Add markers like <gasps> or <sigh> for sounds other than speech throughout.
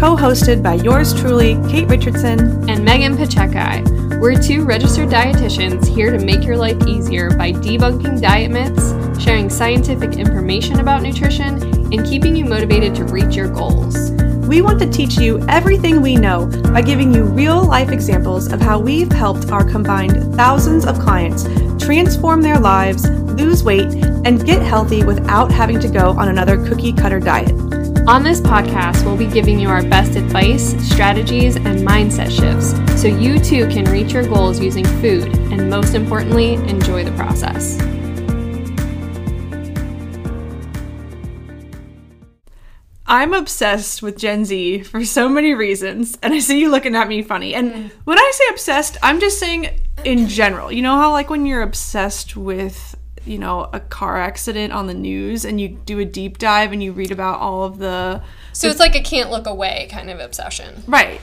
co hosted by yours truly, Kait Richardson and Megan Pacheco. We're two registered dietitians here to make your life easier by debunking diet myths, sharing scientific information about nutrition, and keeping you motivated to reach your goals. We want to teach you everything we know by giving you real life examples of how we've helped our combined thousands of clients transform their lives, lose weight, and get healthy without having to go on another cookie cutter diet. On this podcast, we'll be giving you our best advice, strategies, and mindset shifts so you too can reach your goals using food and, most importantly, enjoy the process. I'm obsessed with Gen Z for so many reasons, and I see you looking at me funny. And when I say obsessed, I'm just saying in general. You know how, like, when you're obsessed with, you know, a car accident on the news and you do a deep dive and you read about all of the. So it's like a can't look away kind of obsession. Right.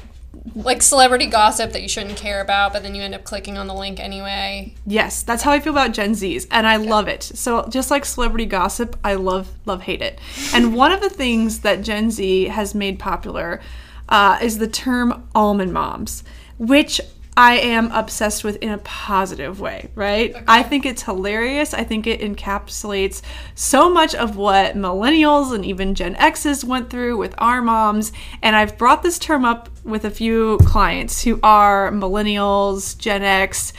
Like celebrity gossip that you shouldn't care about, but then you end up clicking on the link anyway. Yes, that's how I feel about Gen Zs, and I love it. So just like celebrity gossip, I love love hate it. And one of the things that Gen Z has made popular uh, is the term almond moms, which I am obsessed with in a positive way, right? I think it's hilarious. I think it encapsulates so much of what millennials and even Gen X's went through with our moms. And I've brought this term up with a few clients who are millennials, Gen X.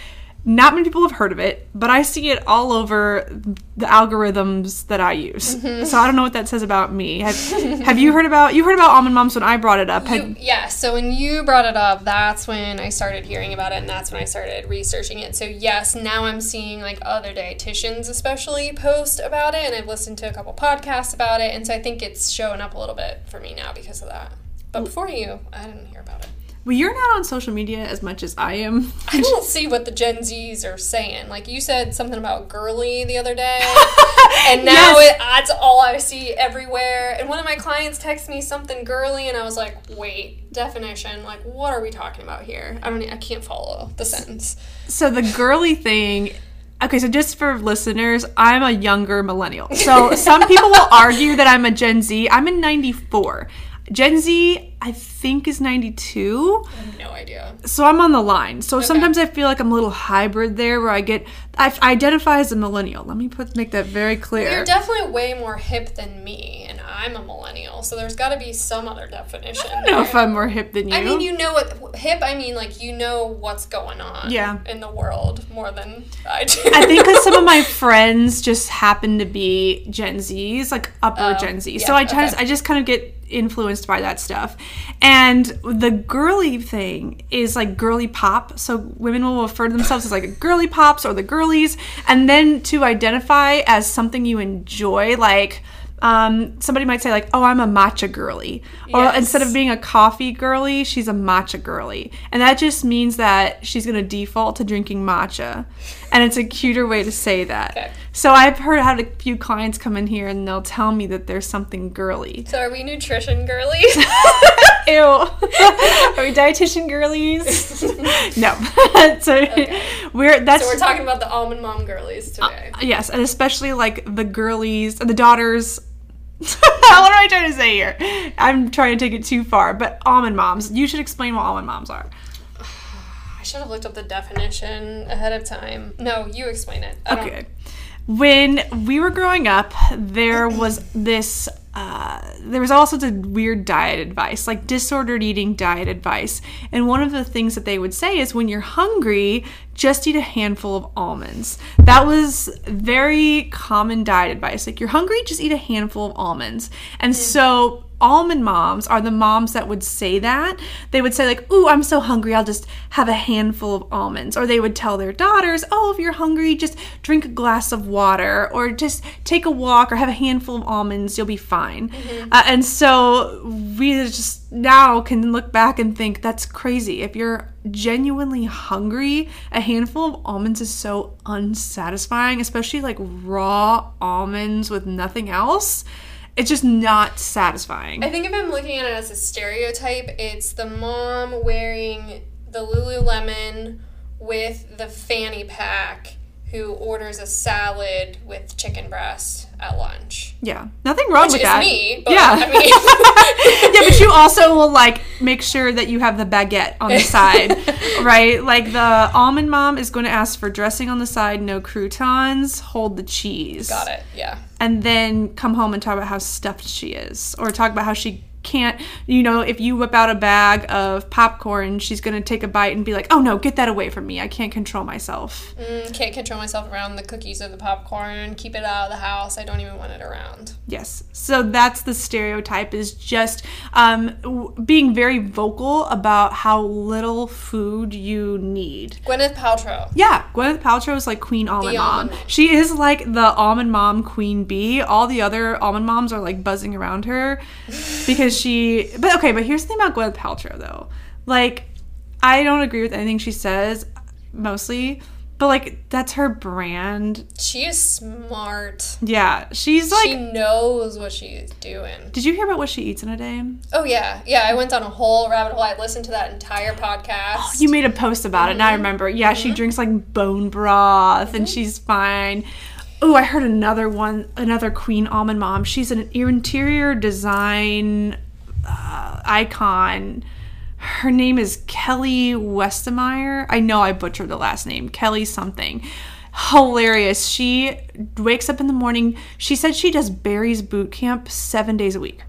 Not many people have heard of it, but I see it all over the algorithms that I use. Mm-hmm. So I don't know what that says about me. Have, have you heard about you heard about almond moms when I brought it up? Had- You, yeah, so when you brought it up, that's when I started hearing about it and that's when I started researching it. So, yes, now I'm seeing like other dietitians, especially, post about it, and I've listened to a couple podcasts about it. And so I think it's showing up a little bit for me now because of that. But before you, I didn't hear about it. Well, you're not on social media as much as I am. I don't <laughs> see what the Gen Zs are saying. Like you said something about girly the other day, <laughs> and now Yes. it that's all I see everywhere. And one of my clients texted me something girly, and I was like, "Wait, definition? Like, what are we talking about here? I don't, I can't follow the sentence." So the girly thing. Okay, so just for listeners, I'm a younger millennial. So <laughs> some people will argue that I'm a Gen Z. I'm in 94. Gen Z, I think, is 92. I have no idea. So I'm on the line. So sometimes I feel like I'm a little hybrid there where I get, I, I identify as a millennial. Let me put make that very clear. You're definitely way more hip than me, and I'm a millennial, so there's got to be some other definition. I don't know if I'm more hip than you. I mean, you know what hip? I mean, like you know what's going on. Yeah. In the world more than I do. I think because some of my <laughs> friends just happen to be Gen Zs, like upper Oh, Gen Z. yeah, so I just. I just kind of get influenced by that stuff. And the girly thing is like girly pop. So women will refer to themselves as like girly pops or the girlies, and then to identify as something you enjoy, like. Um, somebody might say like, "Oh, I'm a matcha girly," or instead of being a coffee girly, she's a matcha girly, and that just means that she's gonna default to drinking matcha, and it's a cuter way to say that. Okay. So I've heard had a few clients come in here and they'll tell me that there's something girly. so are we nutrition girlies? <laughs> Ew. <laughs> Are we dietitian girlies? <laughs> no. so we're that's so we're talking about the almond mom girlies uh, today. yes, and especially like the girlies, the daughters. what am I trying to say here? I'm trying to take it too far, but almond moms. You should explain what almond moms are. Should have looked up the definition ahead of time. No, you explain it. I don't- Okay. When we were growing up, there <clears throat> was this. Uh, there was all sorts of weird diet advice, like disordered eating diet advice. And one of the things that they would say is when you're hungry, just eat a handful of almonds. That was very common diet advice. Like, you're hungry, just eat a handful of almonds. And so almond moms are the moms that would say that. They would say, like, Ooh, I'm so hungry, I'll just have a handful of almonds. Or they would tell their daughters, Oh, if you're hungry, just drink a glass of water, or just take a walk, or have a handful of almonds, you'll be fine. Uh, and so we just now can look back and think that's crazy. If you're genuinely hungry, a handful of almonds is so unsatisfying, especially like raw almonds with nothing else. It's just not satisfying. I think if I'm looking at it as a stereotype, it's the mom wearing the Lululemon with the fanny pack who orders a salad with chicken breast at lunch. Yeah, nothing wrong Which with is that. me, but yeah, I mean, <laughs> yeah, but you <laughs> also will like make sure that you have the baguette on the side, <laughs> right? Like the almond mom is going to ask for dressing on the side, no croutons, hold the cheese. got it. Yeah. and then come home and talk about how stuffed she is or talk about how she can't you know if you whip out a bag of popcorn she's going to take a bite and be like oh no get that away from me i can't control myself Mm, can't control myself around the cookies or the popcorn. Keep it out of the house. I don't even want it around. yes so that's the stereotype is just um, w- being very vocal about how little food you need Gwyneth Paltrow. Yeah, Gwyneth Paltrow is like Queen Almond Mom. almond mom. She is like the almond mom queen bee. All the other almond moms are like buzzing around her <laughs> because she. But okay, but here's the thing about Gwyneth Paltrow though. Like, I don't agree with anything she says mostly, but like that's her brand. She is smart. Yeah, she's like. she knows what she's doing. did you hear about what she eats in a day? Oh yeah, yeah. I went down a whole rabbit hole. I listened to that entire podcast. Oh, you made a post about it. and I mm-hmm. remember. Yeah, she mm-hmm. drinks like bone broth and mm-hmm. she's fine. Oh, I heard another one, another Queen Almond Mom. She's an interior design uh, icon. Her name is Kelly Westemeyer. I know I butchered the last name. Kelly something. Hilarious. She wakes up in the morning. She said she does Barry's boot camp seven days a week.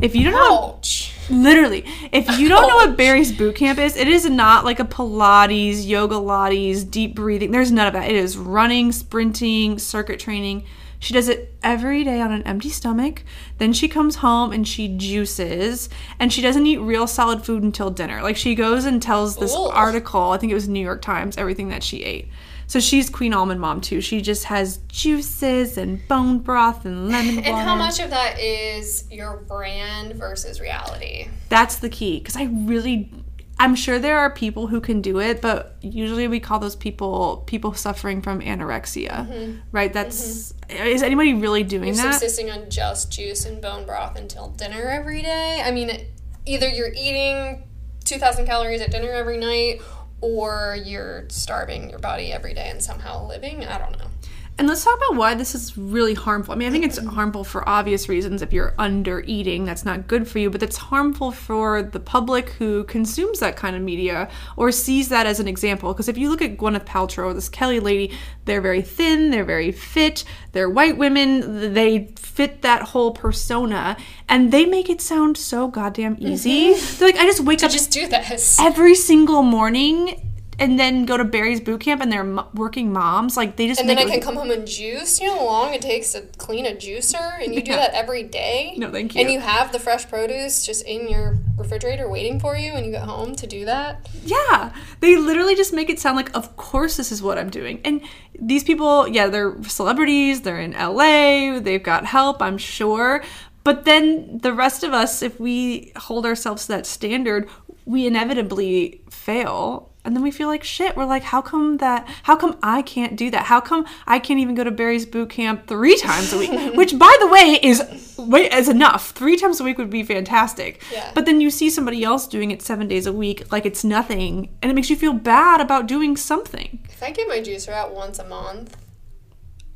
If you don't know Ouch. Literally, if you don't know what Barry's boot camp is, it is not like a Pilates, yoga lattes, deep breathing. There's none of that. It is running, sprinting, circuit training. She does it every day on an empty stomach. Then she comes home and she juices, and she doesn't eat real solid food until dinner. Like she goes and tells this Ooh. article, I think it was New York Times, everything that she ate. So she's Queen Almond Mom too. She just has juices and bone broth and lemon water. And how much of that is your brand versus reality? That's the key because I really I'm sure there are people who can do it, but usually we call those people people suffering from anorexia. Mm-hmm. Right? That's mm-hmm. is anybody really doing You're that? subsisting on just juice and bone broth until dinner every day. I mean, either you're eating 2,000 calories at dinner every night, or you're starving your body every day and somehow living. I don't know. And let's talk about why this is really harmful. I mean, I think it's harmful for obvious reasons. If you're under eating, that's not good for you, but it's harmful for the public who consumes that kind of media or sees that as an example. Because if you look at Gwyneth Paltrow, this Kelly lady, they're very thin, they're very fit, they're white women, they fit that whole persona, and they make it sound so goddamn easy. Mm-hmm. They're like, I just wake up Just do this. every single morning. And then go to Barry's boot camp, and they're m- working moms. Like they just And then I can come home and juice. You know how long it takes to clean a juicer? And you do that every day? No, thank you. And you have the fresh produce just in your refrigerator waiting for you when you get home to do that? Yeah, they literally just make it sound like, of course, this is what I'm doing. And these people, yeah, they're celebrities, they're in LA, they've got help, I'm sure. But then the rest of us, if we hold ourselves to that standard, we inevitably fail. And then we feel like shit. We're like, how come that? How come I can't do that? How come I can't even go to Barry's boot camp three times a week? <laughs> Which, by the way, is wait is enough. Three times a week would be fantastic. Yeah. But then you see somebody else doing it seven days a week, like it's nothing, and it makes you feel bad about doing something. If I get my juicer out once a month,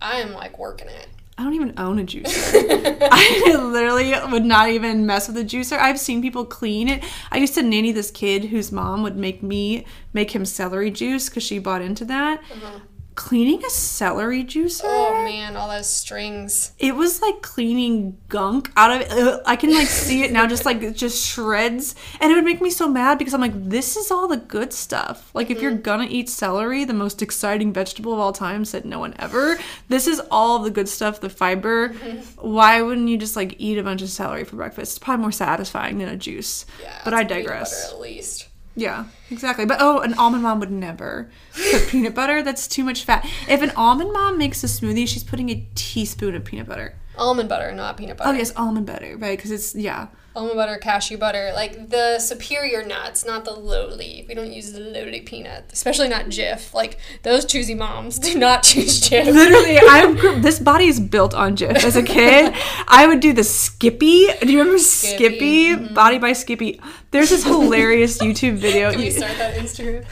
I am like working it. I don't even own a juicer. <laughs> I literally would not even mess with a juicer. I've seen people clean it. I used to nanny this kid whose mom would make me make him celery juice because she bought into that. Mm-hmm. Cleaning a celery juicer. Oh man, all those strings. It was like cleaning gunk out of it. I can like <laughs> see it now, just like it just shreds, and it would make me so mad because I'm like, this is all the good stuff. Like if you're mm-hmm. gonna eat celery, the most exciting vegetable of all time, said no one ever. This is all the good stuff, the fiber. Mm-hmm. Why wouldn't you just like eat a bunch of celery for breakfast? It's probably more satisfying than a juice. Yeah, but I digress. butter at least. Yeah, exactly. But oh, an almond mom would never put <laughs> peanut butter. That's too much fat. If an almond mom makes a smoothie, she's putting a teaspoon of peanut butter. Almond butter, not peanut butter. Oh yes, almond butter, right? Because it's yeah. Almond butter, cashew butter, like the superior nuts, not the lowly. We don't use the lowly peanut, especially not Jif. Like those choosy moms <laughs> do not choose Jif. Literally, <laughs> I grew, this body is built on Jif. As a kid, I would do the Skippy. Do you remember Skippy? Skippy, mm-hmm. Body by Skippy. There's this hilarious <laughs> YouTube video. Can we start that Instagram?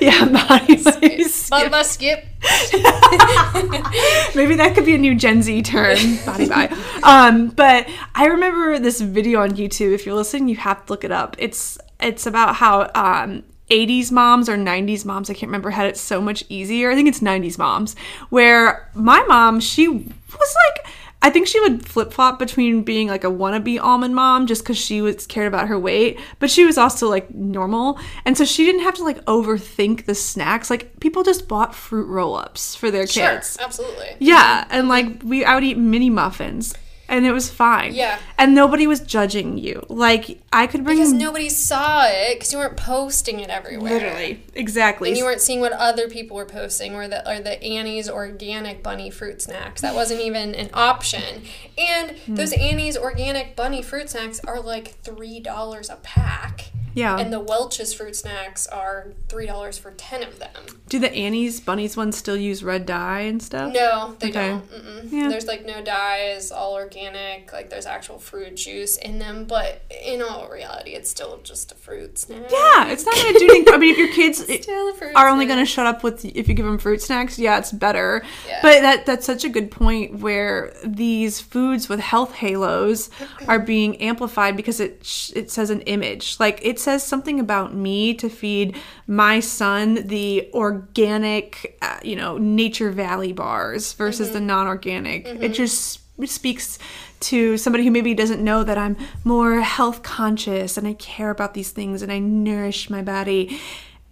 yeah, body by Bottom Skippy. by skip. <laughs> Maybe that could be a new Gen Z term, body by. Um, but I remember this video on YouTube. If you're listening, you have to look it up. It's it's about how um, 80s moms or 90s moms, I can't remember, had it so much easier. I think it's 90s moms, where my mom, she was like. I think she would flip flop between being like a wannabe almond mom just because she was cared about her weight, but she was also like normal. And so she didn't have to like overthink the snacks. Like people just bought fruit roll ups for their Sure, kids. absolutely. Yeah, and like we, I would eat mini muffins, and it was fine. Yeah. and nobody was judging you. Like I could bring Because nobody saw it, because you weren't posting it everywhere. literally exactly. And you weren't seeing what other people were posting, or the or the Annie's organic bunny fruit snacks. That wasn't even an option. And Hmm. those Annie's organic bunny fruit snacks are like three dollars a pack. Yeah. And the Welch's fruit snacks are three dollars for ten of them. Do the Annie's bunnies ones still use red dye and stuff? No, they Okay. don't. Mm-mm. Yeah. There's like no dyes, all organic. Like there's actual fruit juice in them, but in all reality, it's still just a fruit snack. Yeah, it's not gonna do anything. I mean, if your kids <laughs> Still a fruit are only snack. gonna shut up with if you give them fruit snacks, yeah, it's better. Yeah. But that that's such a good point where these foods with health halos <clears throat> are being amplified because it sh- it says an image, like it says something about me to feed my son the organic, uh, you know, Nature Valley bars versus the non-organic. It just speaks to somebody who maybe doesn't know that I'm more health conscious and I care about these things and I nourish my body.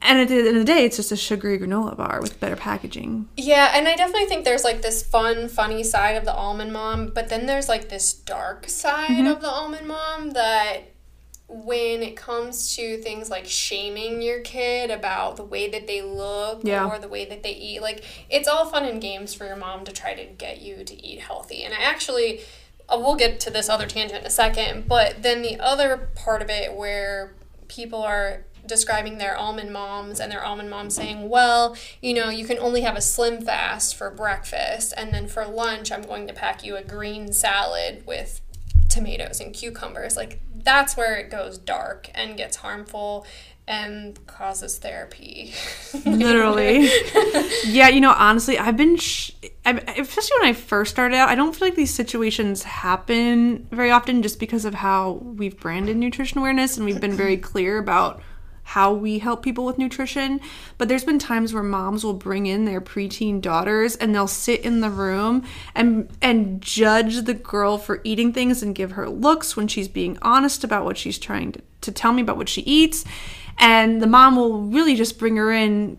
And at the end of the day, it's just a sugary granola bar with better packaging. Yeah, and I definitely think there's like this fun, funny side of the almond mom, but then there's like this dark side Mm-hmm. of the almond mom that when it comes to things like shaming your kid about the way that they look Yeah. or the way that they eat, like it's all fun and games for your mom to try to get you to eat healthy. And I actually, we'll get to this other tangent in a second, but then the other part of it where people are describing their almond moms and their almond moms saying, well, you know, you can only have a slim fast for breakfast, and then for lunch, I'm going to pack you a green salad with tomatoes and cucumbers. Like, that's where it goes dark and gets harmful and causes therapy. <laughs> Literally. <laughs> yeah, you know, honestly, I've been, sh- I, especially when I first started out, I don't feel like these situations happen very often just because of how we've branded nutrition awareness and we've been very clear about how we help people with nutrition. But there's been times where moms will bring in their preteen daughters and they'll sit in the room and and judge the girl for eating things and give her looks when she's being honest about what she's trying to, to tell me about what she eats. And the mom will really just bring her in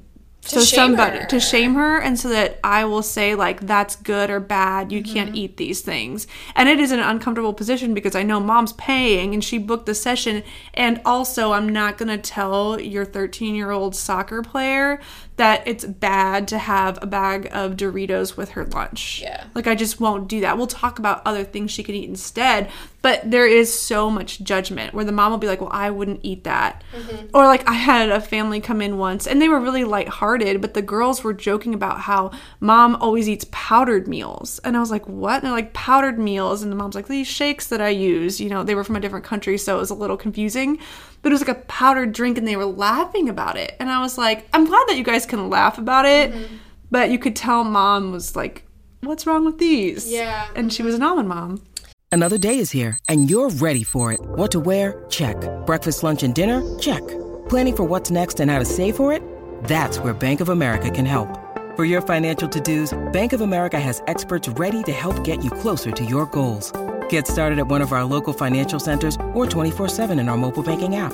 so somebody her. to shame her and so that I will say like that's good or bad you can't mm-hmm. eat these things and it is an uncomfortable position because I know mom's paying and she booked the session and also I'm not going to tell your 13 year old soccer player that it's bad to have a bag of Doritos with her lunch Yeah. like I just won't do that we'll talk about other things she can eat instead but there is so much judgment where the mom will be like well I wouldn't eat that mm-hmm. or like I had a family come in once and they were really lighthearted, but the girls were joking about how mom always eats powdered meals. And I was like, what? And they're like, powdered meals. And the mom's like, these shakes that I use, you know, they were from a different country, so it was a little confusing. But it was like a powdered drink and they were laughing about it. And I was like, I'm glad that you guys can laugh about it. Mm-hmm. But you could tell mom was like, what's wrong with these? Yeah. And she was an almond mom. Another day is here, and you're ready for it. What to wear? Check. Breakfast, lunch, and dinner? Check. Planning for what's next and how to save for it? That's where Bank of America can help. For your financial to-dos, Bank of America has experts ready to help get you closer to your goals. Get started at one of our local financial centers or 24-7 in our mobile banking app.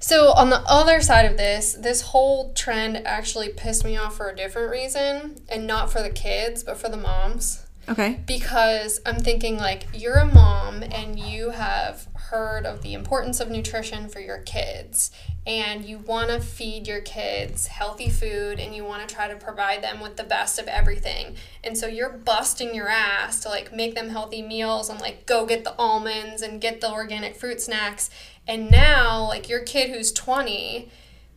So on the other side of this, this whole trend actually pissed me off for a different reason, and not for the kids, but for the moms. Okay. Because I'm thinking like you're a mom and you have heard of the importance of nutrition for your kids and you want to feed your kids healthy food and you want to try to provide them with the best of everything. And so you're busting your ass to like make them healthy meals and like go get the almonds and get the organic fruit snacks. And now like your kid who's 20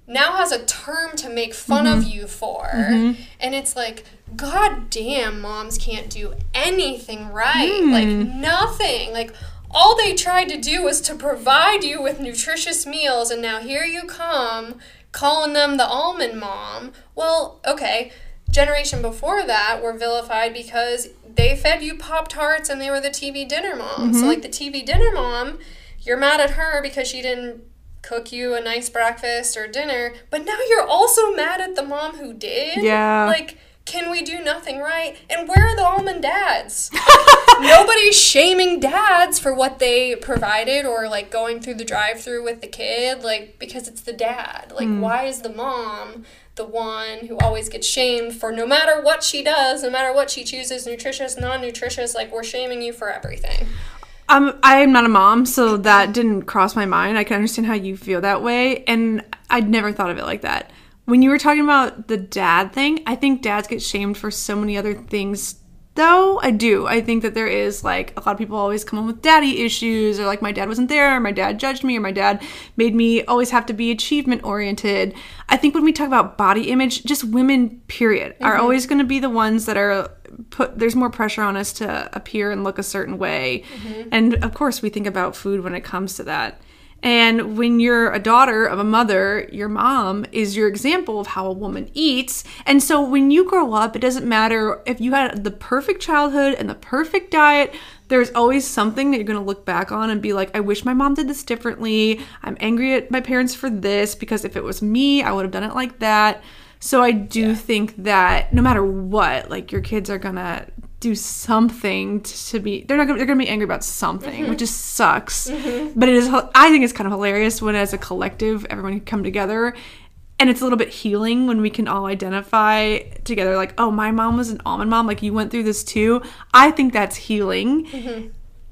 now has a term to make fun of mm-hmm. you for. Mm-hmm. And it's like, God damn, moms can't do anything right. Like, mm. nothing. Like, all they tried to do was to provide you with nutritious meals, and now here you come calling them the almond mom. Well, okay. Generation before that were vilified because they fed you Pop Tarts and they were the TV mm-hmm. dinner mom. So, like, the TV dinner mom, you're mad at her because she didn't cook you a nice breakfast or dinner, but now you're also mad at the mom who did. Yeah. Like, can we do nothing right? And where are the almond dads? <laughs> Nobody's shaming dads for what they provided or like going through the drive through with the kid, like, because it's the dad. Like, hmm. why is the mom the one who always gets shamed for no matter what she does, no matter what she chooses, nutritious, non nutritious, like, we're shaming you for everything. Um, I'm not a mom, so that didn't cross my mind. I can understand how you feel that way, and I'd never thought of it like that. When you were talking about the dad thing, I think dads get shamed for so many other things. Though I do, I think that there is like a lot of people always come in with daddy issues, or like my dad wasn't there, or my dad judged me, or my dad made me always have to be achievement oriented. I think when we talk about body image, just women, period, are always going to be the ones that are put there's more pressure on us to appear and look a certain way. Mm-hmm. And of course we think about food when it comes to that. And when you're a daughter of a mother your mom is your example of how a woman eats. And so when you grow up it doesn't matter if you had the perfect childhood and the perfect diet there's always something that you're going to look back on and be like i wish my mom did this differently. I'm angry at my parents for this because if it was me i would have done it like that so I do think that no matter what, like your kids are gonna do something to be. They're not gonna. They're gonna be angry about something, mm-hmm. which just sucks. Mm-hmm. But it is i think it's kind of hilarious when, as a collective, everyone can come together, and it's a little bit healing when we can all identify together. Like, oh, my mom was an almond mom. Like you went through this too. I think that's healing. Mm-hmm.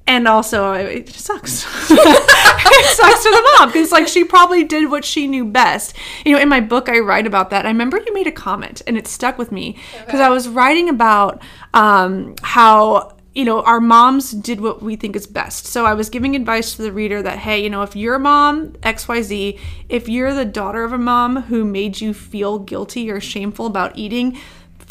And also, it sucks. <laughs> <laughs> it sucks for the mom because, like, she probably did what she knew best. You know, in my book, I write about that. I remember you made a comment, and it stuck with me because I was writing about um, how you know our moms did what we think is best. So I was giving advice to the reader that, hey, you know, if you're a mom X Y Z, if you're the daughter of a mom who made you feel guilty or shameful about eating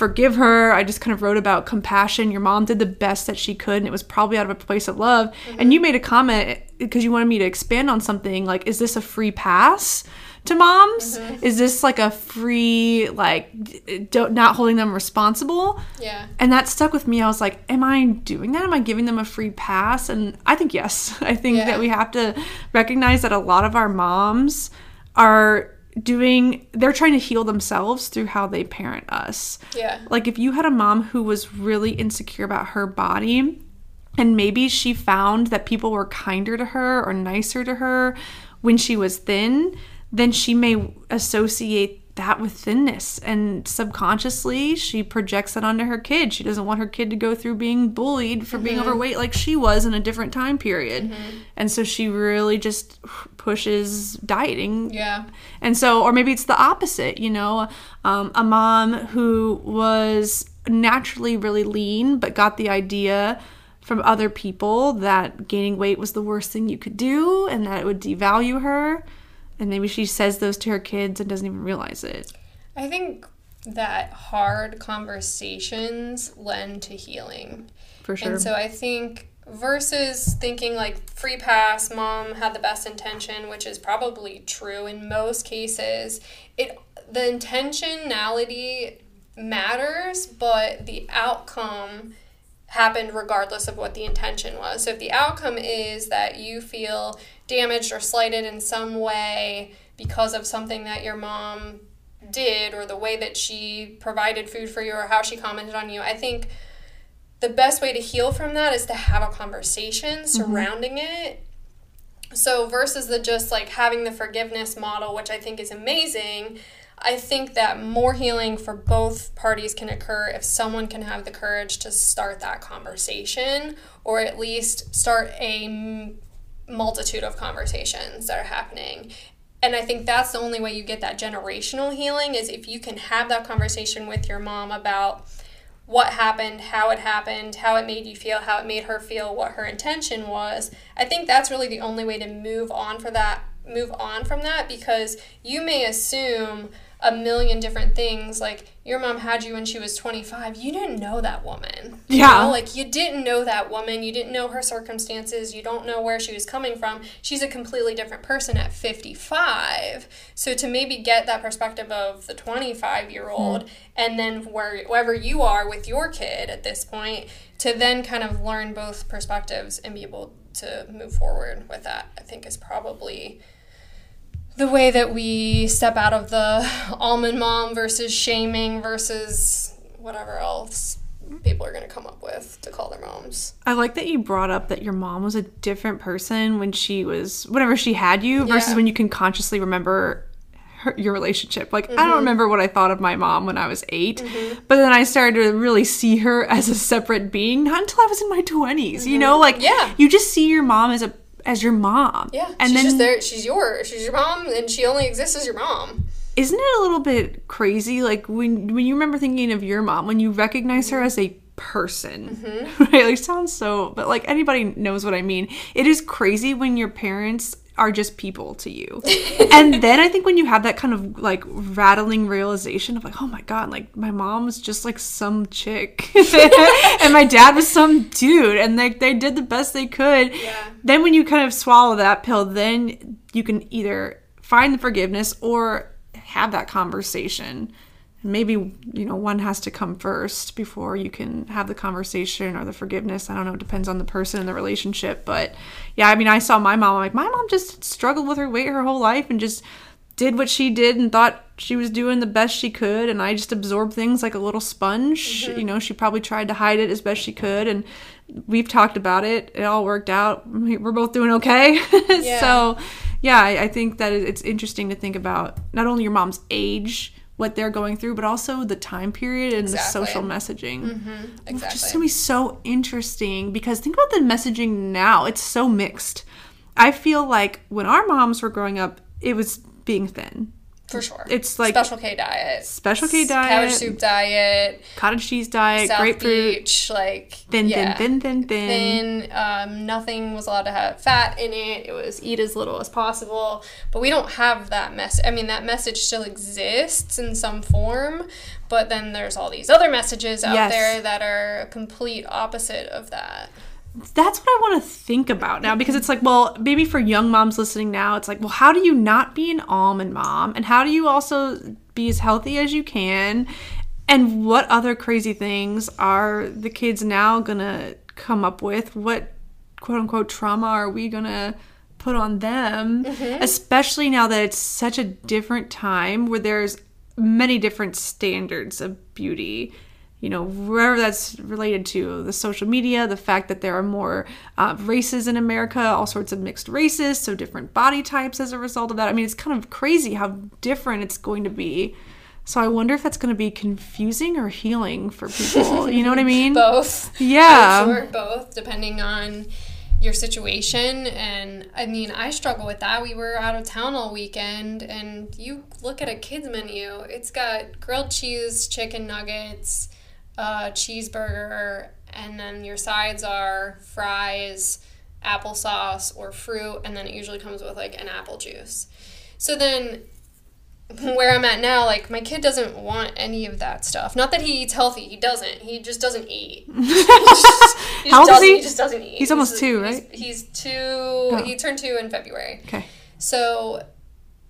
forgive her. I just kind of wrote about compassion. Your mom did the best that she could, and it was probably out of a place of love. And mm-hmm. you made a comment because you wanted me to expand on something like, is this a free pass? To moms, mm-hmm. is this like a free like don't not holding them responsible? Yeah. And that stuck with me. I was like, am I doing that? Am I giving them a free pass? And I think yes. <laughs> I think Yeah. that we have to recognize that a lot of our moms are doing they're trying to heal themselves through how they parent us. Yeah. Like if you had a mom who was really insecure about her body and maybe she found that people were kinder to her or nicer to her when she was thin, then she may associate that with thinness and subconsciously she projects that onto her kid. She doesn't want her kid to go through being bullied for being overweight like she was in a different time period. And so she really just pushes dieting Yeah. and so, or maybe it's the opposite, you know, um, a mom who was naturally really lean but got the idea from other people that gaining weight was the worst thing you could do and that it would devalue her. And maybe she says those to her kids and doesn't even realize it. I think that hard conversations lend to healing. For sure. And so I think versus thinking like free pass, mom had the best intention, which is probably true in most cases, it the intentionality matters, but the outcome happened regardless of what the intention was. So if the outcome is that you feel damaged or slighted in some way because of something that your mom did or the way that she provided food for you or how she commented on you, I think the best way to heal from that is to have a conversation mm-hmm. surrounding it. So versus the just like having the forgiveness model, which I think is amazing, I think that more healing for both parties can occur if someone can have the courage to start that conversation or at least start a multitude of conversations that are happening. And I think that's the only way you get that generational healing is if you can have that conversation with your mom about what happened, how it happened, how it made you feel, how it made her feel, what her intention was. I think that's really the only way to move on for that move on from that because you may assume a million different things. Like your mom had you when she was 25 you didn't know that woman. You Yeah. know? like you didn't know that woman. You didn't know her circumstances. You don't know where she was coming from. She's a completely different person at 55 so to maybe get that perspective of the 25 year old hmm. and then where, wherever you are with your kid at this point to then kind of learn both perspectives and be able to move forward with that i think is probably the way that we step out of the almond mom versus shaming versus whatever else people are going to come up with to call their moms. I like that you brought up that your mom was a different person when she was whenever she had you versus Yeah. when you can consciously remember her, your relationship. Like I Mm-hmm. don't remember what I thought of my mom when I was 8, but then I started to really see her as a separate being not until I was in my 20s. You know, like Mm-hmm. Yeah. you just see your mom as a as your mom. Yeah, And she's then just there. She's your, she's your mom, and she only exists as your mom. isn't it a little bit crazy like when when you remember thinking of your mom when you recognize her as a person mm-hmm. <laughs> right like sounds so but like anybody knows what i mean it is crazy when your parents are just people to you. <laughs> And then i think when you have that kind of like rattling realization of like oh my god like my mom was just like some chick <laughs> and my dad was some dude and they, they did the best they could then when you kind of swallow that pill then you can either find the forgiveness or have that conversation maybe you know one has to come first before you can have the conversation or the forgiveness. I don't know it depends on the person and the relationship but yeah i mean i saw my mom I'm like my mom just struggled with her weight her whole life and just did what she did and thought she was doing the best she could and i just absorbed things like a little sponge. Mm-hmm. You know she probably tried to hide it as best she could and we've talked about it. It all worked out. We're both doing okay. <laughs> So yeah I, I think that it's interesting to think about not only your mom's age what they're going through but also the time period and Exactly. the social messaging. Mm-hmm. It's just Exactly. gonna be so interesting because think about the messaging now. It's so mixed. I feel like when our moms were growing up it was being thin For sure. It's like- Special K diet. Special K diet. Cabbage soup diet. cottage cheese diet South grapefruit Beach. Like. thin yeah. thin thin thin thin thin. Um, nothing was allowed to have fat in it. It was eat as little as possible. But we don't have that message. I mean, that message still exists in some form. But then there's all these other messages out Yes. there that are a complete opposite of that. That's what I want to think about now because it's like, well, maybe for young moms listening now, it's like, well, how do you not be an almond mom? And how do you also be as healthy as you can? And what other crazy things are the kids now gonna come up with? What quote unquote trauma are we gonna put on them? Mm-hmm. Especially now that it's such a different time where there's many different standards of beauty you know, wherever that's related to the social media, the fact that there are more uh, races in America, all sorts of mixed races, so different body types as a result of that. I mean, it's kind of crazy how different it's going to be. So I wonder if that's going to be confusing or healing for people. You know what I mean? <laughs> Both. Yeah. Sure both, depending on your situation. And I mean, I struggle with that. We were out of town all weekend, and you look at a kid's menu, it's got grilled cheese, chicken nuggets, uh, cheeseburger, and then your sides are fries, applesauce, or fruit, and then it usually comes with like an apple juice. So then where I'm at now, like my kid doesn't want any of that stuff. Not that he eats healthy, he doesn't. He just doesn't eat. <laughs> he just, he How old is he? He just doesn't eat. He's almost He's- two, right? Oh. He's, two. He turned two in February. Okay. So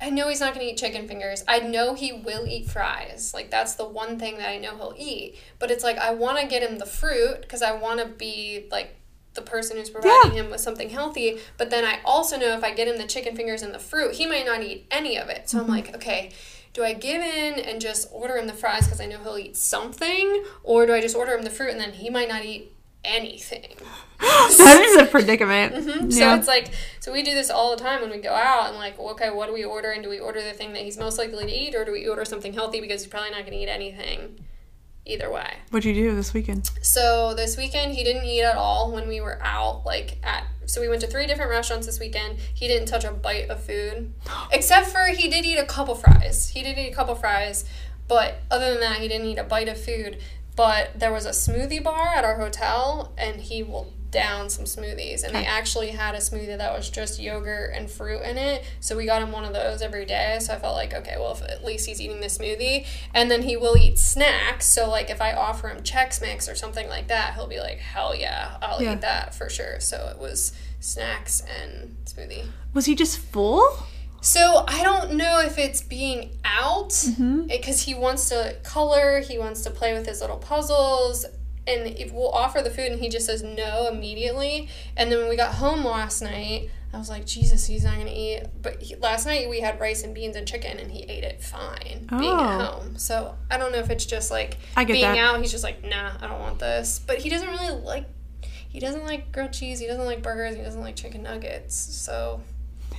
I know he's not going to eat chicken fingers. I know he will eat fries. Like that's the one thing that I know he'll eat. But it's like I want to get him the fruit because I want to be like the person who's providing him with something healthy. But then I also know if I get him the chicken fingers and the fruit, he might not eat any of it. So I'm mm-hmm. like, okay. Do I give in and just order him the fries because I know he'll eat something, or do I just order him the fruit and then he might not eat anything? <gasps> that is a predicament. Mm-hmm. So it's like, so we do this all the time when we go out and like, okay, what do we order? And do we order the thing that he's most likely to eat, or do we order something healthy because he's probably not going to eat anything? Either way. What'd you do this weekend? So this weekend he didn't eat at all when we were out. Like at so we went to three different restaurants this weekend. He didn't touch a bite of food, <gasps> except for he did eat a couple fries. He did eat a couple fries, but other than that, he didn't eat a bite of food. But there was a smoothie bar at our hotel, and he will down some smoothies. And they actually had a smoothie that was just yogurt and fruit in it. So we got him one of those every day. So I felt like, okay, well, if at least he's eating the smoothie. And then he will eat snacks. So, like, if I offer him Chex Mix or something like that, he'll be like, hell yeah, I'll Yeah. eat that for sure. So it was snacks and smoothie. Was he just full? So I don't know if it's being out mm-hmm. because he wants to color, he wants to play with his little puzzles, and if we'll offer the food and he just says no immediately. And then when we got home last night, I was like, Jesus, he's not gonna eat. But he, last night we had rice and beans and chicken, and he ate it fine being at Oh. home. So I don't know if it's just like being that. out. He's just like, nah, I don't want this. But he doesn't really like. He doesn't like grilled cheese. He doesn't like burgers. He doesn't like chicken nuggets. So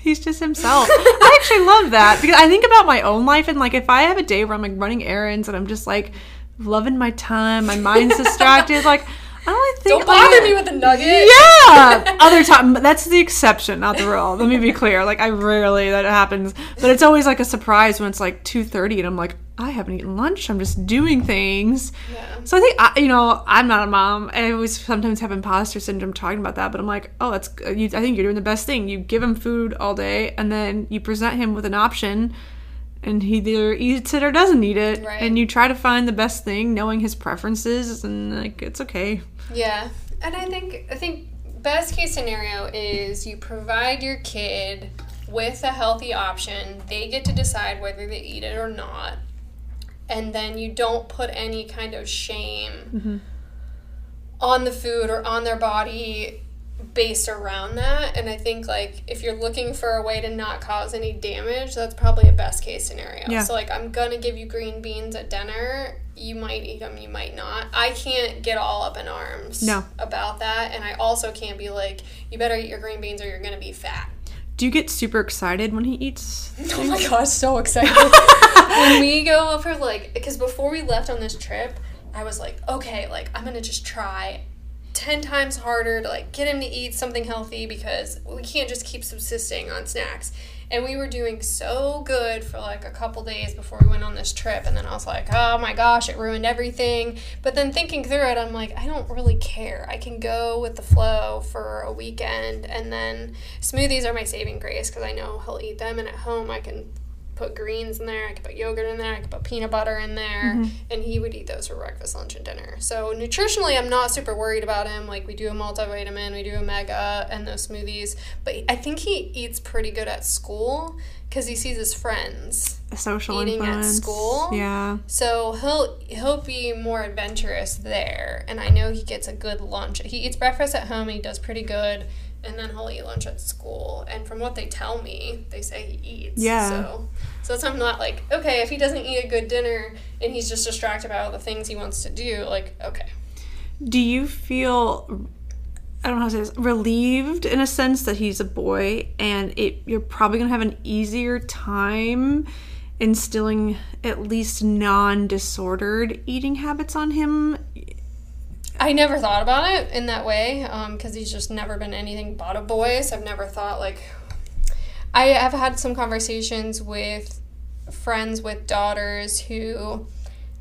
He's just himself. I actually love that because I think about my own life and like if I have a day where I'm like running errands and I'm just like loving my time, my mind's <laughs> distracted, like I don't think don't bother like- me with the nugget. Yeah, <laughs> other time but that's the exception, not the rule. Let me be clear. Like I rarely that happens, but it's always like a surprise when it's like two thirty and I'm like I haven't eaten lunch. I'm just doing things. Yeah. So I think I, you know I'm not a mom. I always sometimes have imposter syndrome talking about that, but I'm like, oh, that's you, I think you're doing the best thing. You give him food all day, and then you present him with an option. And he either eats it or doesn't eat it, Right. and you try to find the best thing, knowing his preferences, and like it's okay. Yeah, and I think I think best case scenario is you provide your kid with a healthy option. They get to decide whether they eat it or not, and then you don't put any kind of shame mm-hmm. on the food or on their body based around that. And I think like if you're looking for a way to not cause any damage, that's probably a best case scenario. Yeah. So like I'm gonna give you green beans at dinner. You might eat them, you might not. I can't get all up in arms No. about that, and I also can't be like, you better eat your green beans or you're gonna be fat. Do you get super excited when he eats? <laughs> Oh my gosh, so excited. <laughs> when we go for like, because before we left on this trip, I was like, okay, like I'm gonna just try 10 times harder to like get him to eat something healthy because we can't just keep subsisting on snacks. And we were doing so good for like a couple days before we went on this trip. And then I was like, oh my gosh, it ruined everything. But then thinking through it, I'm like, I don't really care. I can go with the flow for a weekend. And then smoothies are my saving grace because I know he'll eat them. And at home, I can put greens in there, I could put yogurt in there, I could put peanut butter in there, mm-hmm. and he would eat those for breakfast, lunch, and dinner. So nutritionally, I'm not super worried about him. Like we do a multivitamin, we do a mega, and those smoothies. But I think he eats pretty good at school because he sees his friends. Social Eating at school? Yeah. So he'll he'll be more adventurous there, and I know he gets a good lunch. He eats breakfast at home. He does pretty good, and then he'll eat lunch at school. And from what they tell me, they say he eats. Yeah. So so that's I'm not like okay if he doesn't eat a good dinner and he's just distracted by all the things he wants to do. Like okay, Do you feel I don't know how to say this, relieved in a sense that he's a boy and it you're probably gonna have an easier time instilling at least non-disordered eating habits on him. I never thought about it in that way um, because he's just never been anything but a boy. So I've never thought like. I have had some conversations with friends with daughters who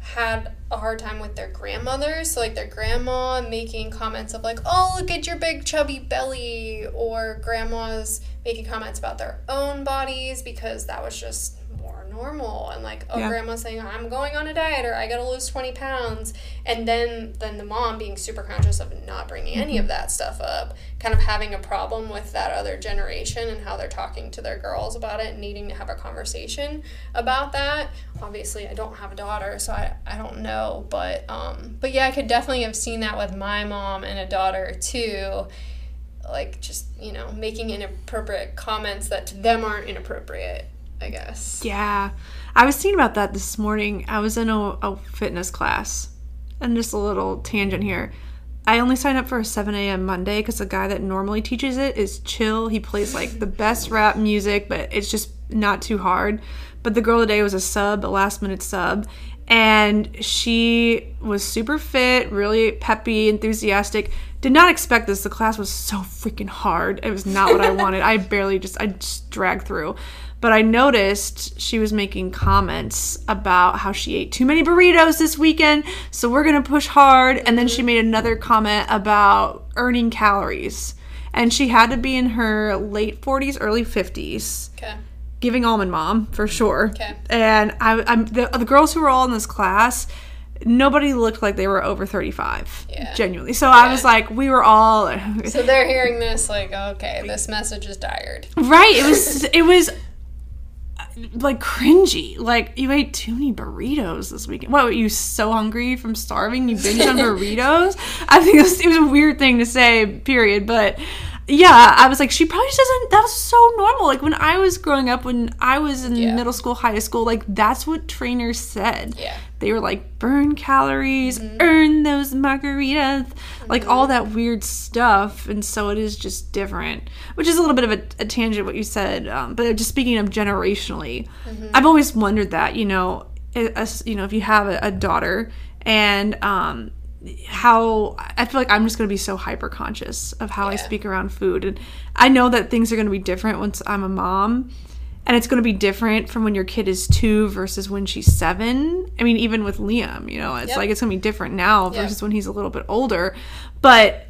had a hard time with their grandmothers. So, like, their grandma making comments of, like, oh, look at your big chubby belly, or grandmas making comments about their own bodies because that was just normal. And, like, oh, Yeah. grandma saying, I'm going on a diet or I gotta lose 20 pounds. And then, then the mom being super conscious of not bringing any Mm-hmm. of that stuff up, kind of having a problem with that other generation and how they're talking to their girls about it and needing to have a conversation about that. Obviously, I don't have a daughter, so I, I don't know. But, um, but yeah, I could definitely have seen that with my mom and a daughter too. Like, just, you know, making inappropriate comments that to them aren't inappropriate, I guess. Yeah. I was thinking about that this morning. I was in a, a fitness class. And just a little tangent here. I only signed up for a 7 a.m. Monday because the guy that normally teaches it is chill. He plays like the best rap music, but it's just not too hard. But the girl today was a sub, a last minute sub. And she was super fit, really peppy, enthusiastic. Did not expect this. The class was so freaking hard. It was not what I <laughs> wanted. I barely just, I just dragged through. But I noticed she was making comments about how she ate too many burritos this weekend, so we're gonna push hard. And then she mm-hmm. made another comment about earning calories. And she had to be in her late 40s, early 50s, Okay. giving almond mom for sure. Okay. And I, I'm the, the girls who were all in this class, nobody looked like they were over 35. Yeah. Genuinely. So I was like, we were all So they're hearing this, like, okay, this message is tired. Right. It was <laughs> it was like cringy. Like you ate too many burritos this weekend. What were you so hungry from starving? You binged on <laughs> burritos? I think it was, it was a weird thing to say, period. But yeah, I was like, she probably just doesn't that was so normal. Like when I was growing up, when I was in Yeah. middle school, high school, like that's what trainers said. Yeah. They were like, burn calories, earn those margaritas, like all that weird stuff. And so it is just different, which is a little bit of a, a tangent what you said. Um, but just speaking of generationally, I've always wondered that, you know, as, you know, if you have a, a daughter and um, how I feel like I'm just going to be so hyper conscious of how I speak around food. And I know that things are going to be different once I'm a mom and it's going to be different from when your kid is two versus when she's seven. I mean, even with Liam, you know, it's Yep. like it's going to be different now Yep. versus when he's a little bit older. But,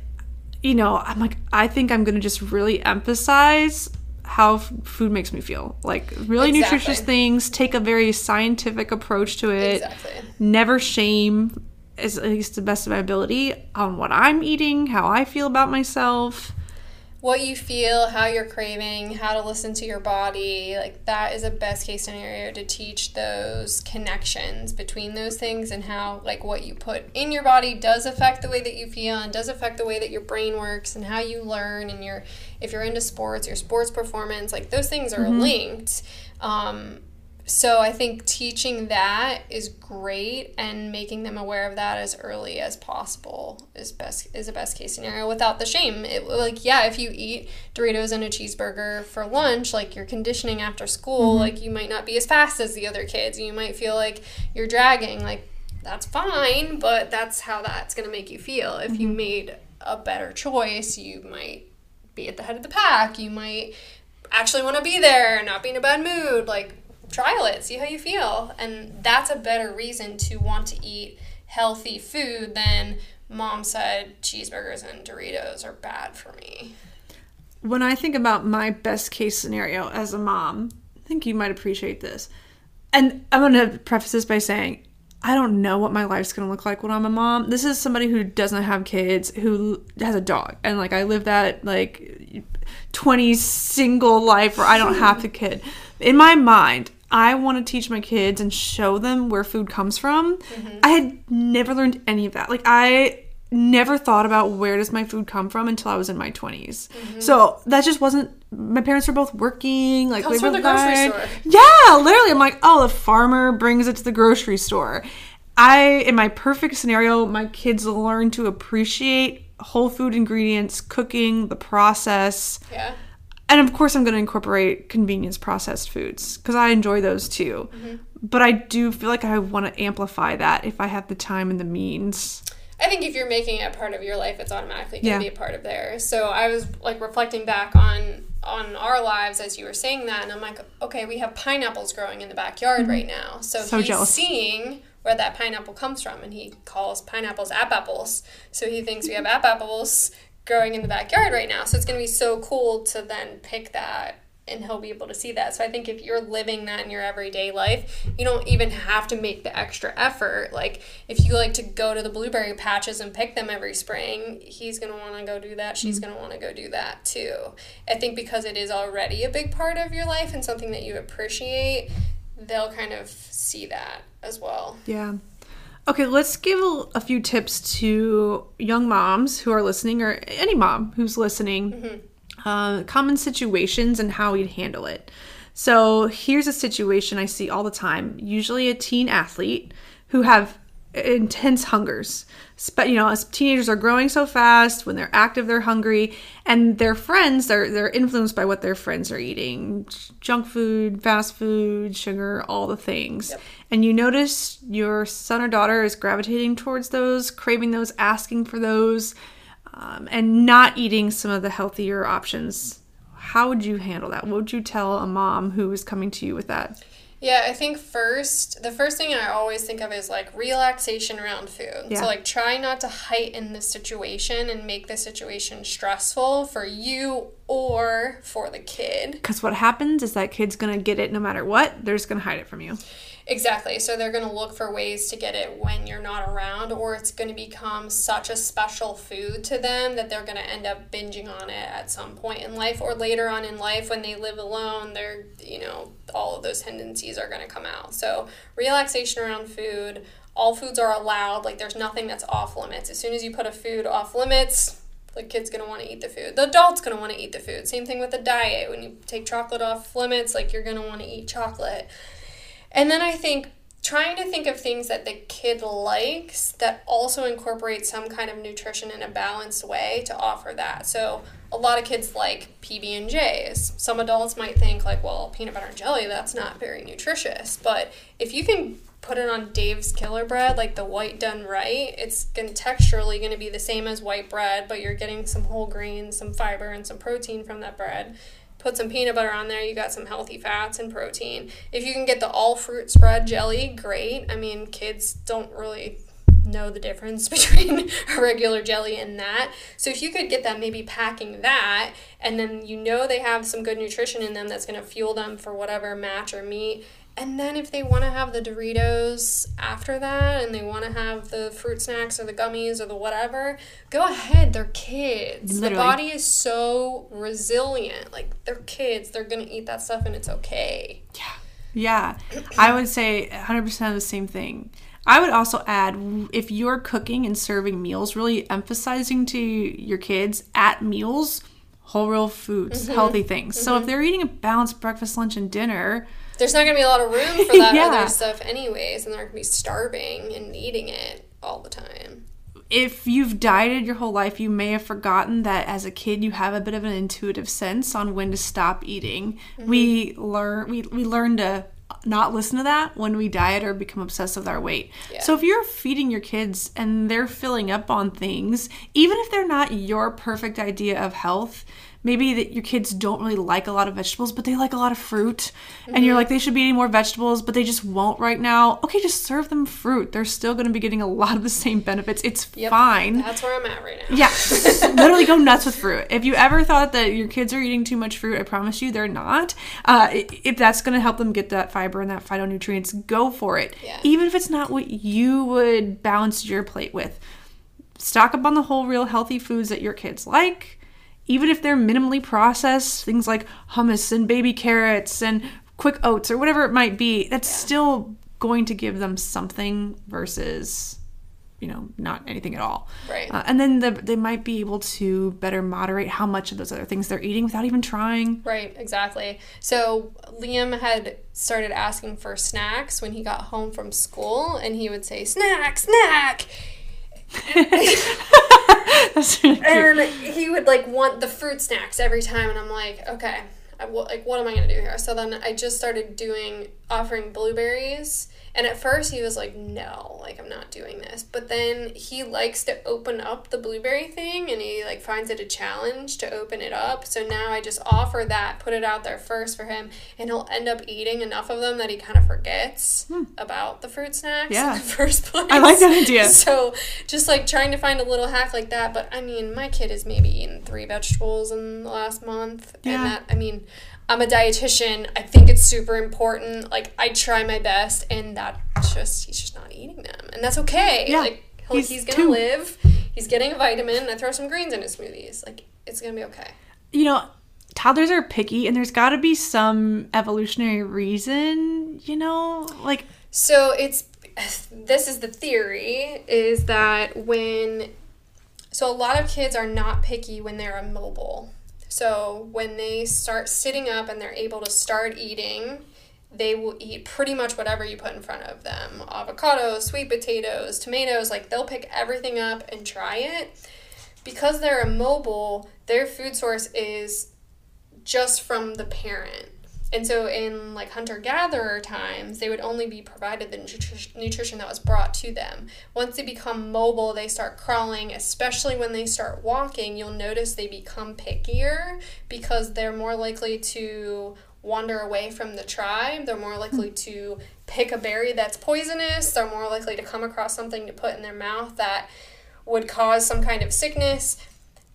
you know, I'm like, I think I'm going to just really emphasize how f- food makes me feel. Like, really Exactly. nutritious things, take a very scientific approach to it, Exactly. never shame, as at least the best of my ability, on what I'm eating, how I feel about myself. What you feel, how you're craving, how to listen to your body, like that is a best case scenario to teach those connections between those things and how like what you put in your body does affect the way that you feel and does affect the way that your brain works and how you learn and your if you're into sports, your sports performance, like those things are linked. Um, so I think teaching that is great and making them aware of that as early as possible is best is a best case scenario without the shame. It, like yeah, if you eat Doritos and a cheeseburger for lunch, like you're conditioning after school, mm-hmm. like you might not be as fast as the other kids. You might feel like you're dragging. Like that's fine, but that's how that's going to make you feel. If you mm-hmm. made a better choice, you might be at the head of the pack. You might actually want to be there and not be in a bad mood. Like, trial it, see how you feel. And that's a better reason to want to eat healthy food than mom said cheeseburgers and Doritos are bad for me. when I think about my best case scenario as a mom, I think you might appreciate this. And I'm going to preface this by saying, I don't know what my life's going to look like when I'm a mom. This is somebody who doesn't have kids, who has a dog. And like, I live that like 20 single life where I don't have a kid. In my mind, I want to teach my kids and show them where food comes from. Mm-hmm. I had never learned any of that. Like, I never thought about where does my food come from until I was in my 20s. Mm-hmm. So that just wasn't my parents were both working like Comes they from the grocery store. Yeah, literally I'm like, "Oh, the farmer brings it to the grocery store." I in my perfect scenario, my kids learn to appreciate whole food ingredients, cooking, the process. Yeah. And of course, I'm going to incorporate convenience processed foods because I enjoy those too. But I do feel like I want to amplify that if I have the time and the means. I think if you're making it a part of your life, it's automatically going to Yeah. be a part of theirs. So I was like reflecting back on on our lives as you were saying that, and I'm like, okay, we have pineapples growing in the backyard right now. So, Mm-hmm. So he's jealous. seeing where that pineapple comes from, and he calls pineapples app apples. So he thinks we have app apples growing in the backyard right now. So it's going to be so cool to then pick that and he'll be able to see that. So I think if you're living that in your everyday life, you don't even have to make the extra effort. Like if you like to go to the blueberry patches and pick them every spring, he's going to want to go do that. She's mm-hmm. going to want to go do that too. I think because it is already a big part of your life and something that you appreciate, they'll kind of see that as well. Yeah. Okay, let's give a, a few tips to young moms who are listening, or any mom who's listening. Uh, common situations and how we'd handle it. So here's a situation I see all the time. Usually, a teen athlete who have intense hungers. But you know, as teenagers are growing so fast, when they're active, they're hungry, and their friends they're they're influenced by what their friends are eating: junk food, fast food, sugar, all the things. And you notice your son or daughter is gravitating towards those, craving those, asking for those, um, and not eating some of the healthier options. How would you handle that? What would you tell a mom who is coming to you with that? Yeah, I think first, the first thing I always think of is like relaxation around food. Yeah. So, like, try not to heighten the situation and make the situation stressful for you or for the kid. Because what happens is that kid's gonna get it no matter what. They're just gonna hide it from you. Exactly. So, they're going to look for ways to get it when you're not around, or it's going to become such a special food to them that they're going to end up binging on it at some point in life, or later on in life when they live alone, they're, you know, all of those tendencies are going to come out. So, relaxation around food. All foods are allowed. Like, there's nothing that's off limits. As soon as you put a food off limits, the kid's gonna want to eat the food. The adult's gonna want to eat the food. Same thing with the diet. When you take chocolate off limits, like you're gonna want to eat chocolate. And then I think trying to think of things that the kid likes that also incorporate some kind of nutrition in a balanced way to offer that. So a lot of kids like PB and J's. Some adults might think like, well, peanut butter and jelly, that's not very nutritious. But if you can put it on Dave's Killer Bread, like the white done right, it's gonna texturally gonna be the same as white bread, but you're getting some whole grains, some fiber, and some protein from that bread put some peanut butter on there, you got some healthy fats and protein. If you can get the all fruit spread jelly, great. I mean, kids don't really know the difference <laughs> between a regular jelly and that. So if you could get them maybe packing that and then you know they have some good nutrition in them that's going to fuel them for whatever match or meat. And then if they want to have the Doritos after that and they want to have the fruit snacks or the gummies or the whatever, go ahead. They're kids. Literally. The body is so resilient. Like they're kids. They're going to eat that stuff and it's okay. Yeah, Yeah. I would say 100% of the same thing. I would also add if you're cooking and serving meals, really emphasizing to your kids at meals whole real foods, mm-hmm. healthy things. So if mm-hmm. they're eating a balanced breakfast, lunch, and dinner, There's not going to be a lot of room for <laughs> that Yeah. other stuff anyways and they're going to be starving and eating it all the time. if you've dieted your whole life, you may have forgotten that as a kid you have a bit of an intuitive sense on when to stop eating. We mm-hmm. learn we, we learn to not listen to that when we diet or become obsessed with our weight. So if you're feeding your kids and they're filling up on things, even if they're not your perfect idea of health, maybe that your kids don't really like a lot of vegetables, but they like a lot of fruit, and you're like they should be eating more vegetables, but they just won't right now. Okay, just serve them fruit. They're still going to be getting a lot of the same benefits. It's fine. That's where I'm at right now. Yeah, <laughs> literally go nuts with fruit. If you ever thought that your kids are eating too much fruit, I promise you they're not. Uh, if that's going to help them get that fiber and that phytonutrients, go for it. Yeah. Even if it's not what you would balance your plate with. Stock up on the whole, real healthy foods that your kids like. Even if they're minimally processed, things like hummus and baby carrots and quick oats or whatever it might be, that's still going to give them something versus you know, not anything at all. Right. Uh, and then the, they might be able to better moderate how much of those other things they're eating without even trying. Right, exactly. So Liam had started asking for snacks when he got home from school, and he would say, Snack, snack! <laughs> <laughs> <laughs> That's really cute. And he would like want the fruit snacks every time, and I'm like, okay, I, like, what am I to do here? So then I just started doing, offering blueberries. And at first he was like, no, like, I'm not doing this. But then he likes to open up the blueberry thing and he, like, finds it a challenge to open it up. So now I just offer that, put it out there first for him, and he'll end up eating enough of them that he kind of forgets about the fruit snacks Hmm. Yeah. in the <laughs> first place. I like that idea. <laughs> So just like trying to find a little hack like that. But I mean, my kid has maybe eaten three vegetables in the last month. Yeah. And that, I mean, I'm a dietitian. I think it's super important. Like, I try my best, and that just, he's just not eating them. And that's okay. Yeah. Like, He's he's, gonna two. live. He's getting a vitamin. I throw some greens in his smoothies. Like, it's gonna be okay. you know, toddlers are picky, and there's got to be some evolutionary reason, you know, like So it's this is the theory is that when so a lot of kids are not picky when they're immobile. So when they start sitting up and they're able to start eating, they will eat pretty much whatever you put in front of them. Avocados, sweet potatoes, tomatoes, like they'll pick everything up and try it. Because they're immobile, their food source is just from the parent. And so in like hunter gatherer times, they would only be provided the nutri- nutrition that was brought to them. Once they become mobile, they start crawling, especially when they start walking, you'll notice they become pickier because they're more likely to wander away from the tribe. They're more likely hmm. to pick a berry that's poisonous. They're more likely to come across something to put in their mouth that would cause some kind of sickness.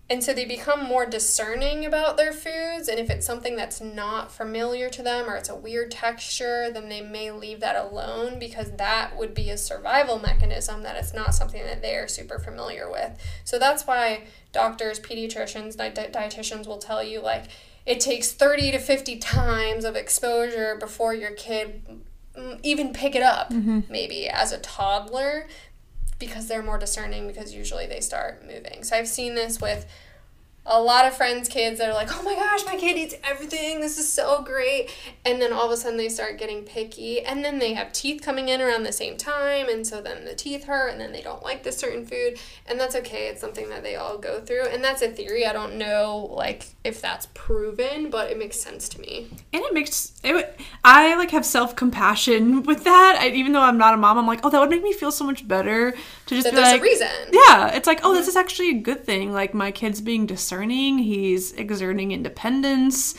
And so they become more discerning about their foods. And if it's something that's not familiar to them or it's a weird texture, then they may leave that alone because that would be a survival mechanism that it's not something that they are super familiar with. So that's why doctors, pediatricians, di- di- dietitians will tell you like it takes 30 to 50 times of exposure before your kid mm, even pick it up, maybe as a toddler because they're more discerning because usually they start moving. So I've seen this with a lot of friends' kids that are like, oh my gosh, my kid eats everything. This is so great. And then all of a sudden they start getting picky. And then they have teeth coming in around the same time. And so then the teeth hurt and then they don't like this certain food. And that's okay. It's something that they all go through. And that's a theory. I don't know like if that's proven, but it makes sense to me. and it makes it i like have self-compassion with that I, even though i'm not a mom i'm like oh that would make me feel so much better to just That be there's a like reason. yeah it's like oh this mm-hmm. is actually a good thing like my kid's being discerning he's exerting independence.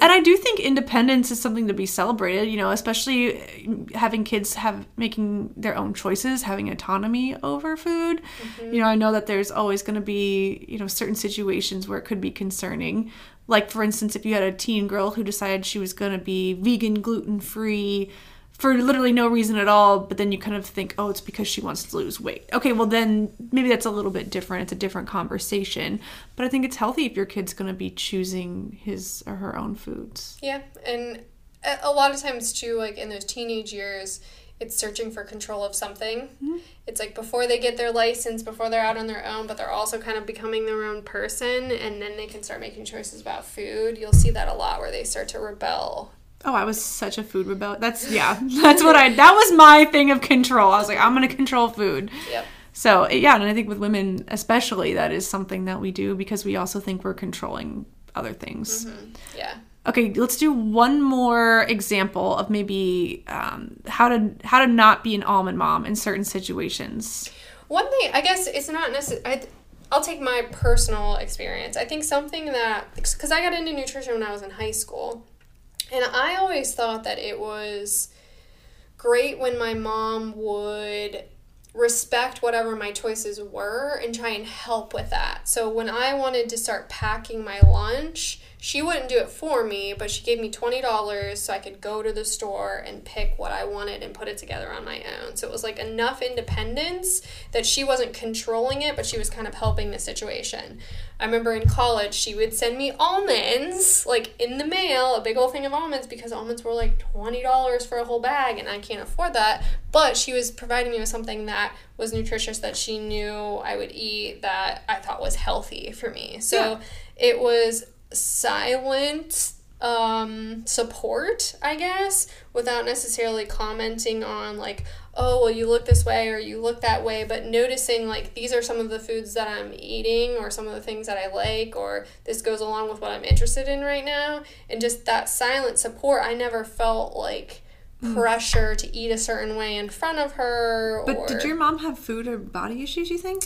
And i do think independence is something to be celebrated you know especially uh, having kids have making their own choices having autonomy over food. You know i know that there's always going to be you know certain situations where it could be concerning. Like for instance if you had a teen girl who decided she was going to be vegan gluten free for literally no reason at all but then you kind of think oh it's because she wants to lose weight okay well then maybe that's a little bit different it's a different conversation but i think it's healthy if your kid's going to be choosing his or her own foods Yeah, and a lot of times too, like in those teenage years, it's searching for control of something. Mm-hmm. It's like before they get their license, before they're out on their own, but they're also kind of becoming their own person, and then they can start making choices about food. You'll see that a lot where they start to rebel. Oh i was such a food rebel that's yeah <laughs> that's what i that was my thing of control i was like i'm going to control food Yep. So yeah, and I think with women especially, that is something that we do because we also think we're controlling other things. Yeah. Okay, let's do one more example of maybe um, how to how to not be an almond mom in certain situations. One thing, I guess it's not necessary. I'll take my personal experience. I think something that, because I got into nutrition when I was in high school, and I always thought that it was great when my mom would respect whatever my choices were and try and help with that. So when I wanted to start packing my lunch, she wouldn't do it for me, but she gave me $20 so I could go to the store and pick what I wanted and put it together on my own. So it was like enough independence that she wasn't controlling it, but she was kind of helping the situation. I remember in college, she would send me almonds, like in the mail, a big old thing of almonds, because almonds were like $20 for a whole bag, and I can't afford that. But she was providing me with something that was nutritious that she knew I would eat that I thought was healthy for me. So it was silent um, support, I guess, without necessarily commenting on like, oh, well, you look this way or you look that way, but noticing like these are some of the foods that I'm eating or some of the things that I like or this goes along with what I'm interested in right now. And just that silent support, I never felt like pressure to eat a certain way in front of her. But or, did your mom have food or body issues, you think?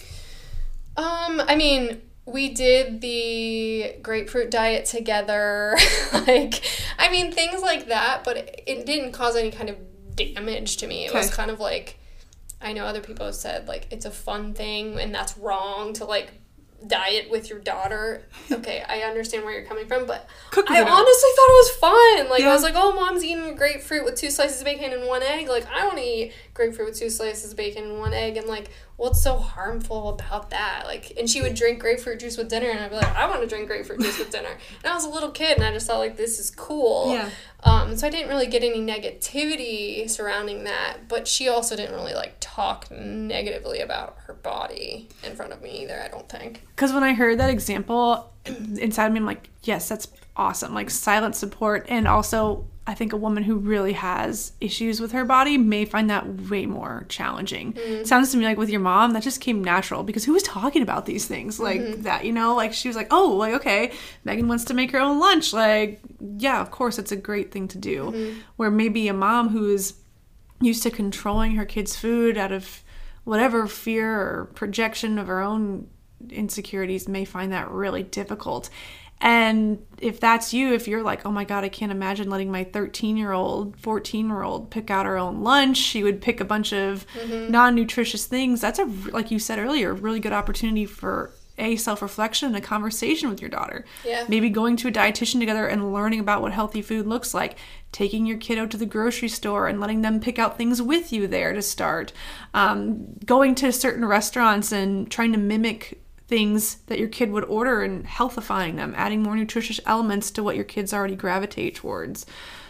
Um, I mean, we did the grapefruit diet together. <laughs> like, I mean, things like that, but it, it didn't cause any kind of damage to me. It was kind of like, I know other people have said, like, it's a fun thing and that's wrong to, like, diet with your daughter. <laughs> Okay, I understand where you're coming from, but Cook I honestly thought it was fun. Like, Yeah. I was like, oh, mom's eating grapefruit with two slices of bacon and one egg. Like, I want to eat grapefruit with two slices of bacon and one egg. And, like, what's so harmful about that? Like, and she would drink grapefruit juice with dinner, and I'd be like, I want to drink grapefruit juice with dinner. <laughs> And I was a little kid, and I just thought, like, this is cool. Yeah. Um, so I didn't really get any negativity surrounding that, but she also didn't really, like, talk negatively about her body in front of me either, I don't think. Because when I heard that example, inside me, I'm like, yes, that's awesome. Like silent support. And also, I think a woman who really has issues with her body may find that way more challenging. Mm-hmm. Sounds to me like with your mom, that just came natural because who was talking about these things like mm-hmm. that? You know, like she was like, oh, like, okay, Megan wants to make her own lunch. Like, yeah, of course, it's a great thing to do. Mm-hmm. Where maybe a mom who is used to controlling her kids' food out of whatever fear or projection of her own insecurities may find that really difficult. And if that's you, if you're like, oh my God, I can't imagine letting my 13 year old, 14 year old pick out her own lunch, she would pick a bunch of non nutritious things. That's a, like you said earlier, a really good opportunity for a self reflection and a conversation with your daughter. Yeah. Maybe going to a dietitian together and learning about what healthy food looks like. Taking your kiddo to the grocery store and letting them pick out things with you there to start. Um, going to certain restaurants and trying to mimic things that your kid would order and healthifying them, adding more nutritious elements to what your kids already gravitate towards.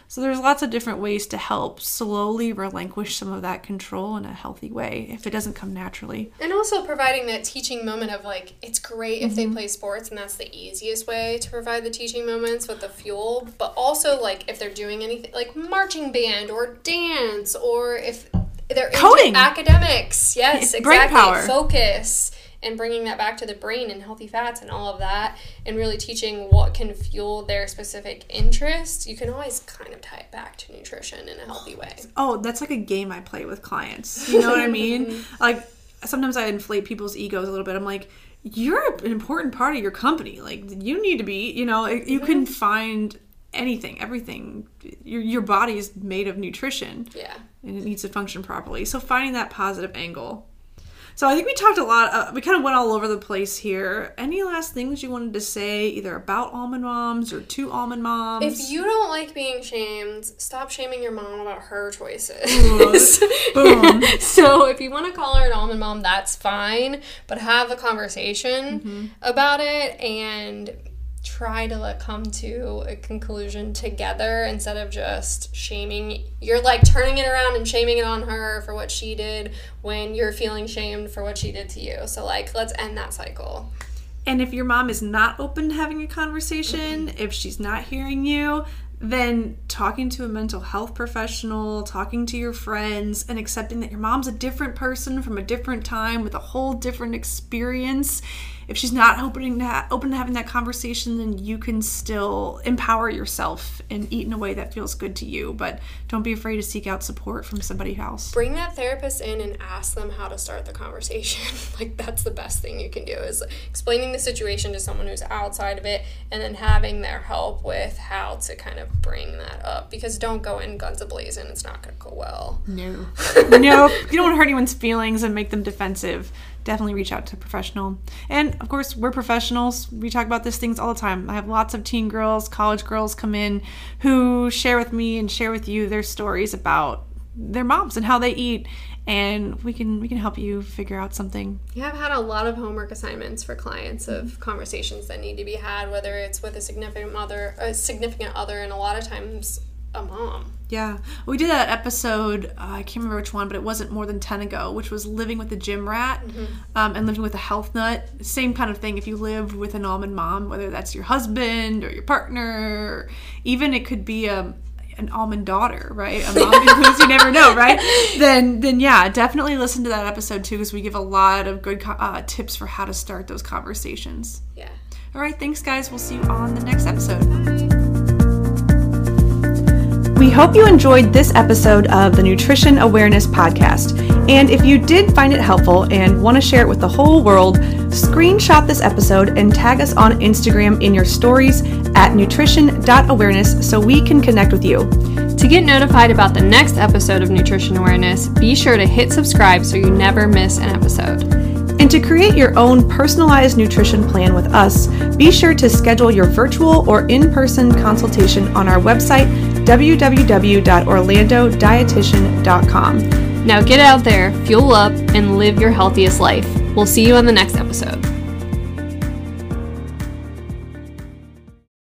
So there's lots of different ways to help slowly relinquish some of that control in a healthy way if it doesn't come naturally. And also providing that teaching moment of like, it's great if Mm-hmm. they play sports, and that's the easiest way to provide the teaching moments with the fuel. But also, like, if they're doing anything like marching band or dance, or if they're into Coding. academics, yes, <laughs> Yeah, brain exactly. power. Focus and bringing that back to the brain and healthy fats and all of that, and really teaching what can fuel their specific interest. You can always kind of tie it back to nutrition in a healthy way. oh, that's like a game I play with clients. You know what I mean? <laughs> Like sometimes I inflate people's egos a little bit. I'm like, you're an important part of your company. Like you need to be, you know, you can mm-hmm. find anything, everything. Your your body is made of nutrition. Yeah. And it needs to function properly. So finding that positive angle. So I think we talked a lot. Uh, we kind of went all over the place here. Any last things you wanted to say, either about almond moms or to almond moms? If you don't like being shamed, stop shaming your mom about her choices. <laughs> Boom. <laughs> so if you want to call her an almond mom, that's fine, but have a conversation Mm-hmm. about it and try to like, come to a conclusion together instead of just shaming. You're like turning it around and shaming it on her for what she did when you're feeling shamed for what she did to you. So like let's end that cycle. And if your mom is not open to having a conversation, mm-hmm. if she's not hearing you, then talking to a mental health professional, talking to your friends, and accepting that your mom's a different person from a different time with a whole different experience. If she's not opening that open to having that conversation, then you can still empower yourself and eat in a way that feels good to you. But don't be afraid to seek out support from somebody else. bring that therapist in and ask them how to start the conversation <laughs> like that's the best thing you can do is explaining the situation to someone who's outside of it and then having their help with how to kind of bring that up because don't go in guns a-blazing it's not going to go well No. <laughs> no. You don't want to hurt anyone's feelings and make them defensive. Definitely reach out to a professional. And of course, we're professionals. We talk about these things all the time. I have lots of teen girls, college girls come in who share with me and share with you their stories about their moms and how they eat and we can we can help you figure out something. Yeah, I've had a lot of homework assignments for clients of mm-hmm. conversations that need to be had, whether it's with a significant mother, a significant other, and a lot of times a mom. Yeah, we did that episode. Uh, I can't remember which one, but it wasn't more than ten ago, which was living with a gym rat um, and living with a health nut. Same kind of thing. If you live with an almond mom, whether that's your husband or your partner, or even it could be a an almond daughter, right? A mom <laughs> who's you never know, right? Then, then yeah, definitely listen to that episode too, because we give a lot of good uh, tips for how to start those conversations. Yeah. All right, thanks, guys. We'll see you on the next episode. We hope you enjoyed this episode of the Nutrition Awareness Podcast. And if you did find it helpful and want to share it with the whole world, screenshot this episode and tag us on Instagram in your stories at nutrition.awareness so we can connect with you. To get notified about the next episode of Nutrition Awareness, be sure to hit subscribe so you never miss an episode. And to create your own personalized nutrition plan with us, be sure to schedule your virtual or in person consultation on our website, www.orlandodietitian.com. Now get out there, fuel up, and live your healthiest life. We'll see you on the next episode.